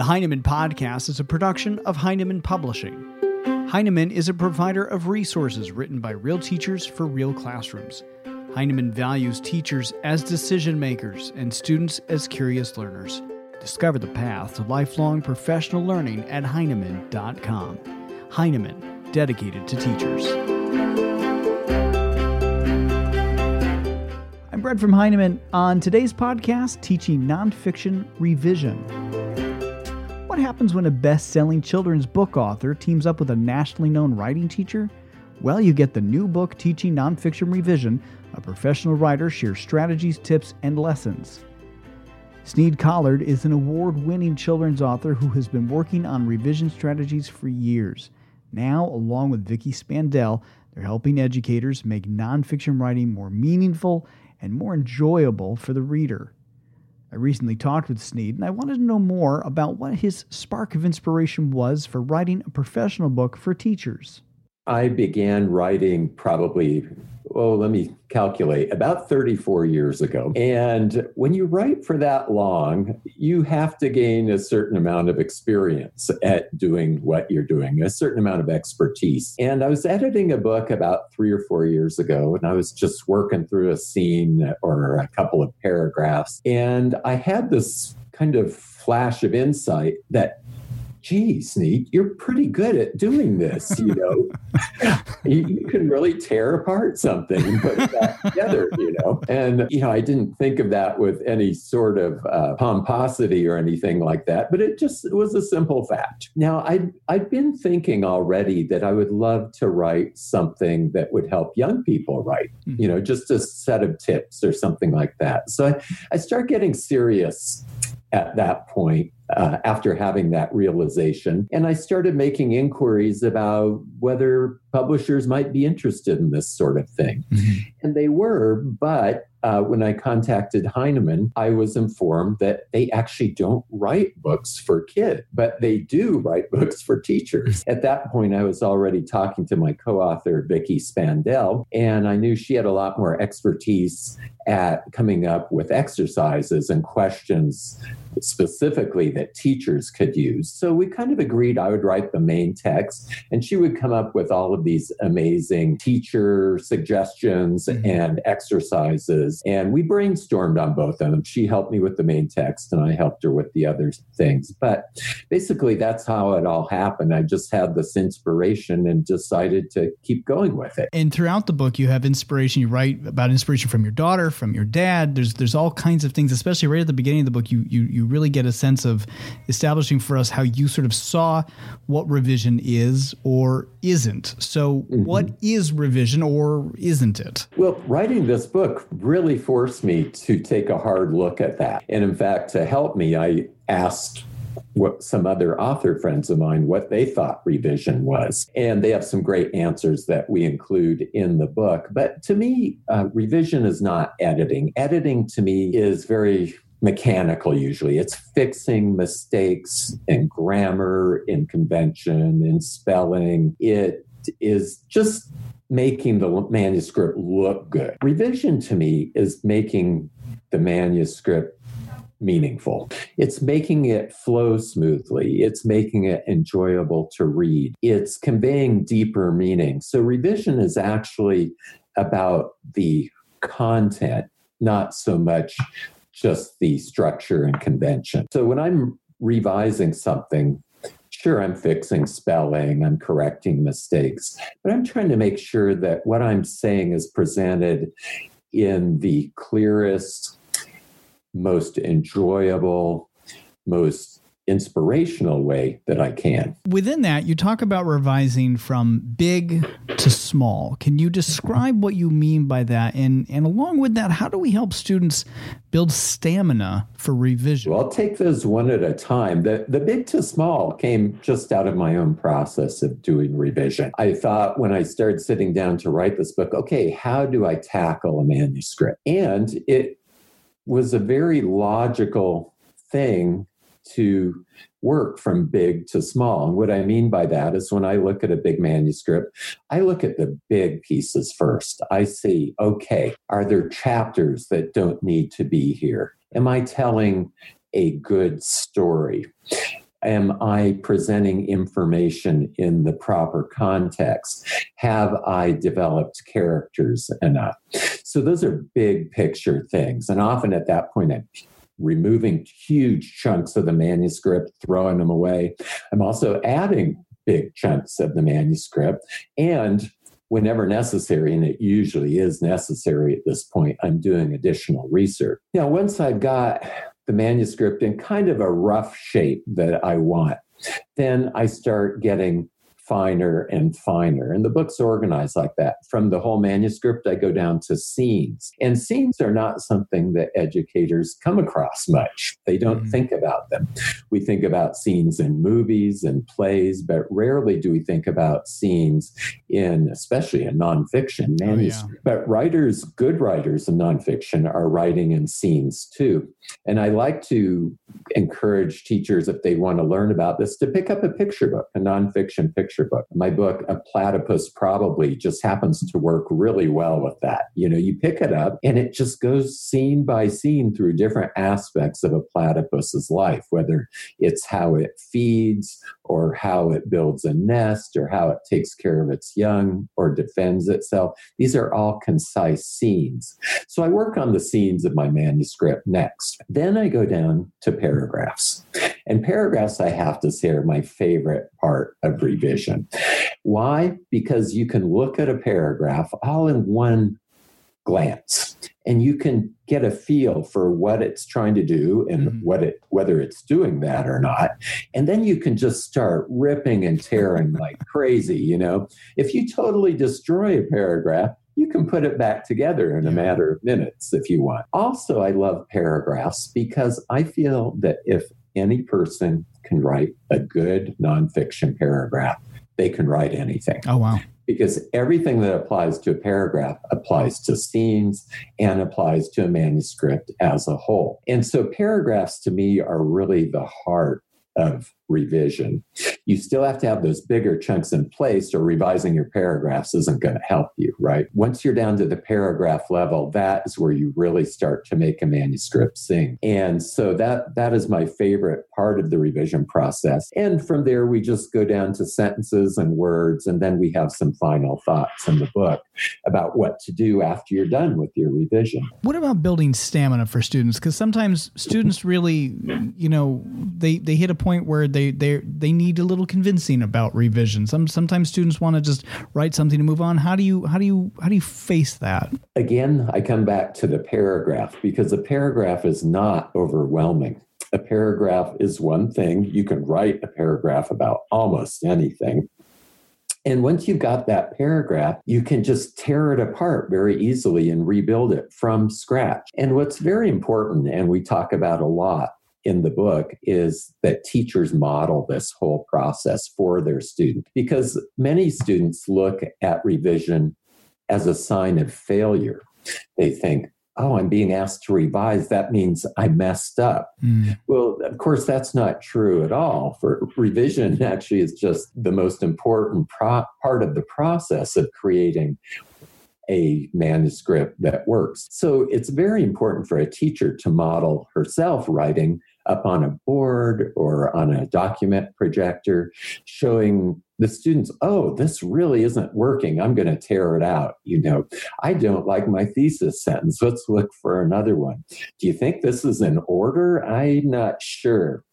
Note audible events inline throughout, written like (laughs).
The Heinemann Podcast is a production of Heinemann Publishing. Heinemann is a provider of resources written by real teachers for real classrooms. Heinemann values teachers as decision makers and students as curious learners. Discover the path to lifelong professional learning at Heinemann.com. Heinemann, dedicated to teachers. I'm Brett from Heinemann. On today's podcast, teaching nonfiction revision. What happens when a best selling children's book author teams up with a nationally known writing teacher? Well, you get the new book, Teaching Nonfiction Revision. A professional writer shares strategies, tips, and lessons. Sneed Collard is an award winning children's author who has been working on revision strategies for years. Now, along with Vicki Spandel, they're helping educators make nonfiction writing more meaningful and more enjoyable for the reader. I recently talked with Sneed and I wanted to know more about what his spark of inspiration was for writing a professional book for teachers. I began writing probably, oh, let me calculate, about 34 years ago. And when you write for that long, you have to gain a certain amount of experience at doing what you're doing, a certain amount of expertise. And I was editing a book about three or four years ago, and I was just working through a scene or a couple of paragraphs. And I had this kind of flash of insight that gee, Sneed, you're pretty good at doing this. You (laughs) know, you, you, can really tear apart something and put it back (laughs) together, you know. And, you know, I didn't think of that with any sort of uh, pomposity or anything like that, but it just it was a simple fact. Now, I'd, I'd been thinking already that I would love to write something that would help young people write, mm-hmm. you know, just a set of tips or something like that. So I, I start getting serious at that point uh, after having that realization. And I started making inquiries about whether publishers might be interested in this sort of thing. Mm-hmm. And they were, but uh, when I contacted Heinemann, I was informed that they actually don't write books for kids, but they do write books for teachers. At that point, I was already talking to my co author, Vicki Spandel, and I knew she had a lot more expertise at coming up with exercises and questions specifically that teachers could use. So we kind of agreed I would write the main text and she would come up with all of these amazing teacher suggestions mm-hmm. and exercises. And we brainstormed on both of them. She helped me with the main text and I helped her with the other things. But basically, that's how it all happened. I just had this inspiration and decided to keep going with it. And throughout the book, you have inspiration. You write about inspiration from your daughter, from your dad. There's there's all kinds of things, especially right at the beginning of the book. You you you really get a sense of establishing for us how you sort of saw what revision is or isn't. So, mm-hmm. what is revision or isn't it? Well, writing this book really forced me to take a hard look at that. And in fact, to help me, I asked what some other author friends of mine what they thought revision was. And they have some great answers that we include in the book. But to me uh, revision is not editing. Editing to me is very mechanical usually. It's fixing mistakes in grammar in convention in spelling. It is just making the manuscript look good. Revision to me is making the manuscript meaningful. It's making it flow smoothly. It's making it enjoyable to read. It's conveying deeper meaning. So, revision is actually about the content, not so much just the structure and convention. So, when I'm revising something, Sure, I'm fixing spelling, I'm correcting mistakes, but I'm trying to make sure that what I'm saying is presented in the clearest, most enjoyable, most inspirational way that I can. Within that, you talk about revising from big to small. Can you describe what you mean by that? And, and along with that, how do we help students build stamina for revision? Well, I'll take those one at a time. The, the big to small came just out of my own process of doing revision. I thought when I started sitting down to write this book, okay, how do I tackle a manuscript? And it was a very logical thing to work from big to small. And what I mean by that is when I look at a big manuscript, I look at the big pieces first. I see, okay, are there chapters that don't need to be here? Am I telling a good story? Am I presenting information in the proper context? Have I developed characters enough? So those are big picture things. And often at that point, I'm removing huge chunks of the manuscript, throwing them away. I'm also adding big chunks of the manuscript and whenever necessary, and it usually is necessary at this point, I'm doing additional research. Now, once I've got the manuscript in kind of a rough shape that I want, then I start getting finer and finer. And the book's are organized like that. From the whole manuscript, I go down to scenes. And scenes are not something that educators come across much. They don't mm-hmm. think about them. We think about scenes in movies and plays, but rarely do we think about scenes in, especially in nonfiction manuscript. Oh, yeah. But writers, good writers in nonfiction, are writing in scenes too. And I like to encourage teachers, if they want to learn about this, to pick up a picture book, a nonfiction picture picture book. My book, A Platypus Probably, just happens to work really well with that. You know, you pick it up and it just goes scene by scene through different aspects of a platypus's life, whether it's how it feeds or how it builds a nest or how it takes care of its young or defends itself. These are all concise scenes. So I work on the scenes of my manuscript next. Then I go down to paragraphs. And paragraphs, I have to say, are my favorite part of revision. Why? Because you can look at a paragraph all in one glance and you can get a feel for what it's trying to do and mm-hmm. what it whether it's doing that or not. And then you can just start ripping and tearing like crazy you know? If you totally destroy a paragraph you can put it back together in a matter of minutes if you want. Also i love paragraphs because i feel that if any person can write a good nonfiction paragraph they can write anything oh wow because everything that applies to a paragraph applies to scenes and applies to a manuscript as a whole. And so paragraphs to me are really the heart of revision. You still have to have those bigger chunks in place, or revising your paragraphs isn't going to help you, right? Once you're down to the paragraph level, that is where you really start to make a manuscript sing. And so that that is my favorite part of the revision process. And from there, we just go down to sentences and words, and then we have some final thoughts in the book about what to do after you're done with your revision. What about building stamina for students? Because sometimes students really, you know, they they hit a point where they they they they need a little convincing about revision. Some sometimes students want to just write something to move on. How do you how do you how do you face that? Again, I come back to the paragraph because a paragraph is not overwhelming. A paragraph is one thing. You can write a paragraph about almost anything. And once you've got that paragraph, you can just tear it apart very easily and rebuild it from scratch. And what's very important, and we talk about a lot, in the book is that teachers model this whole process for their student because many students look at revision as a sign of failure. They think, oh, I'm being asked to revise. That means I messed up. Mm. Well, of course, that's not true at all. For revision, (laughs) actually, is just the most important pro- part of the process of creating a manuscript that works. So it's very important for a teacher to model herself writing up on a board or on a document projector, showing the students, oh, this really isn't working. I'm going to tear it out. You know, I don't like my thesis sentence. Let's look for another one. Do you think this is in order? I'm not sure.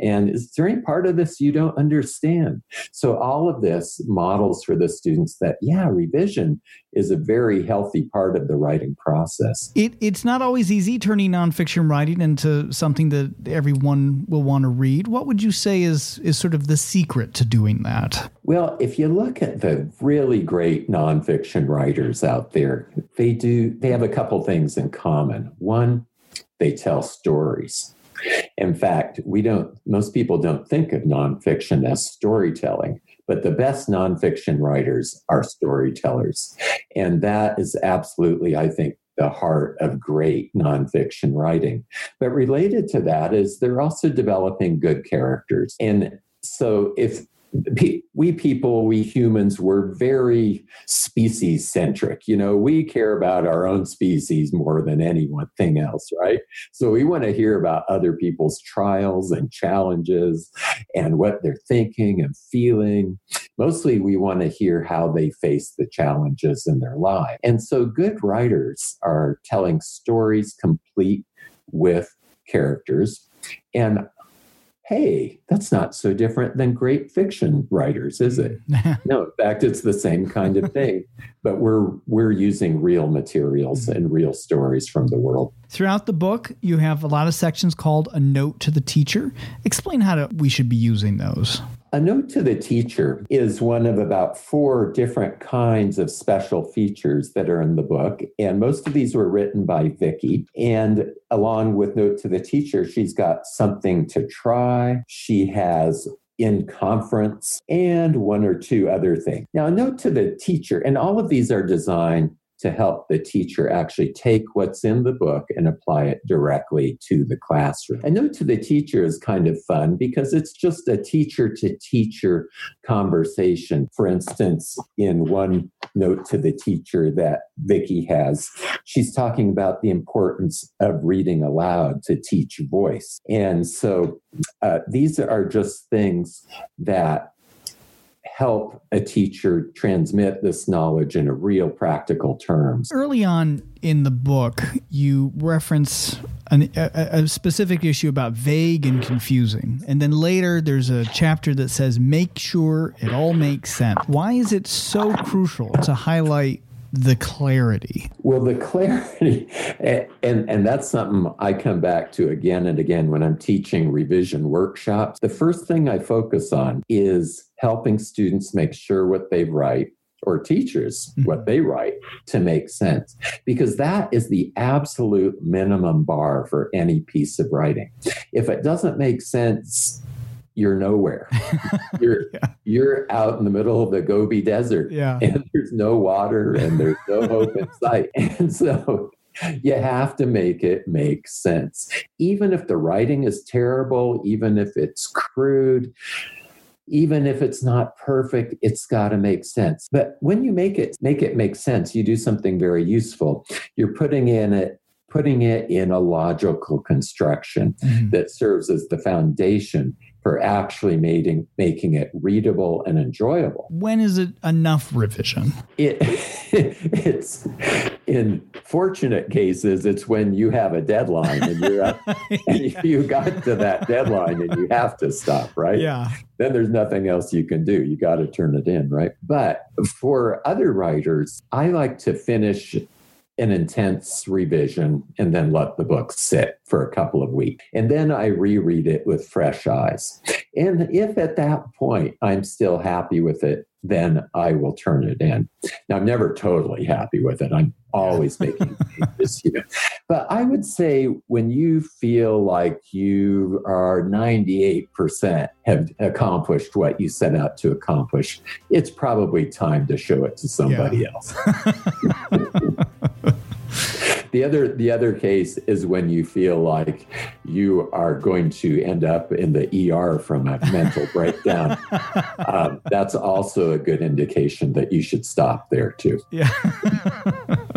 And is there any part of this you don't understand? So, all of this models for the students that, yeah, revision is a very healthy part of the writing process. It, it's not always easy turning nonfiction writing into something that everyone will want to read. What would you say is, is sort of the secret to doing that? Well, if you look at the really great nonfiction writers out there, they do, they have a couple things in common. One, they tell stories. In fact, we don't, most people don't think of nonfiction as storytelling, but the best nonfiction writers are storytellers. And that is absolutely, I think, the heart of great nonfiction writing. But related to that is they're also developing good characters. And so if we people, we humans, we're very species centric. You know, we care about our own species more than anything else, right? So we want to hear about other people's trials and challenges and what they're thinking and feeling. Mostly, we want to hear how they face the challenges in their life. And so, good writers are telling stories complete with characters. And hey, that's not so different than great fiction writers, is it? (laughs) no, in fact, it's the same kind of thing. (laughs) But we're we're using real materials mm-hmm. and real stories from the world. Throughout the book, you have a lot of sections called a note to the teacher. Explain how to, we should be using those. A note to the teacher is one of about four different kinds of special features that are in the book. And most of these were written by Vicki. And along with Note to the Teacher, she's got something to try. She has in conference and one or two other things. Now, a note to the teacher, and all of these are designed to help the teacher actually take what's in the book and apply it directly to the classroom. A note to the teacher is kind of fun because it's just a teacher to teacher conversation. For instance, in one note to the teacher that Vicki has, she's talking about the importance of reading aloud to teach voice. And so uh, these are just things that help a teacher transmit this knowledge in a real practical terms. Early on in the book, you reference an, a, a, specific issue about vague and confusing. And then later, there's a chapter that says, make sure it all makes sense. Why is it so crucial to highlight the clarity? Well, the clarity, and, and that's something I come back to again and again when I'm teaching revision workshops. The first thing I focus on is helping students make sure what they write or teachers mm-hmm. what they write to make sense because that is the absolute minimum bar for any piece of writing if it doesn't make sense you're nowhere. (laughs) You're yeah. you're out in the middle of the Gobi Desert, yeah. and there's no water and there's no hope in sight. (laughs) And so you have to make it make sense, even if the writing is terrible, even if it's crude. Even if it's not perfect, it's got to make sense. But when you make it make it make sense, you do something very useful. You're putting in it putting it in a logical construction mm-hmm. that serves as the foundation for actually making making it readable and enjoyable. When is it enough revision? It (laughs) it's in fortunate cases it's when you have a deadline and you're up, (laughs) yeah. and you got to that deadline and you have to stop, right? Yeah. Then there's nothing else you can do. You got to turn it in, right? But for other writers, I like to finish an intense revision and then let the book sit for a couple of weeks. And then I reread it with fresh eyes. And if at that point I'm still happy with it, then I will turn it in. Now, I'm never totally happy with it. I'm always making (laughs) changes. You know. But I would say when you feel like you are 98% have accomplished what you set out to accomplish, it's probably time to show it to somebody yeah. else. (laughs) the other the other case is when you feel like you are going to end up in the ER from a mental breakdown. (laughs) Um, that's also a good indication that you should stop there too. Yeah. (laughs)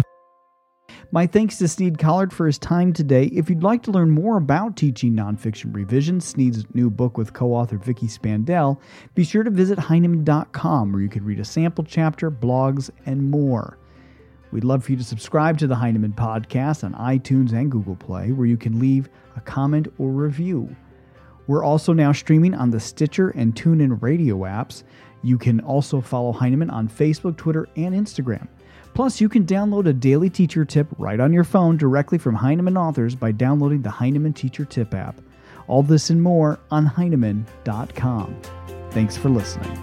My thanks to Sneed Collard for his time today. If you'd like to learn more about teaching nonfiction revision, Sneed's new book with co author Vicki Spandel, be sure to visit Heinemann.com where you can read a sample chapter, blogs, and more. We'd love for you to subscribe to the Heinemann podcast on iTunes and Google Play, where you can leave a comment or review. We're also now streaming on the Stitcher and TuneIn radio apps. You can also follow Heinemann on Facebook, Twitter, and Instagram. Plus, you can download a daily teacher tip right on your phone directly from Heinemann authors by downloading the Heinemann Teacher Tip app. All this and more on Heinemann.com. Thanks for listening.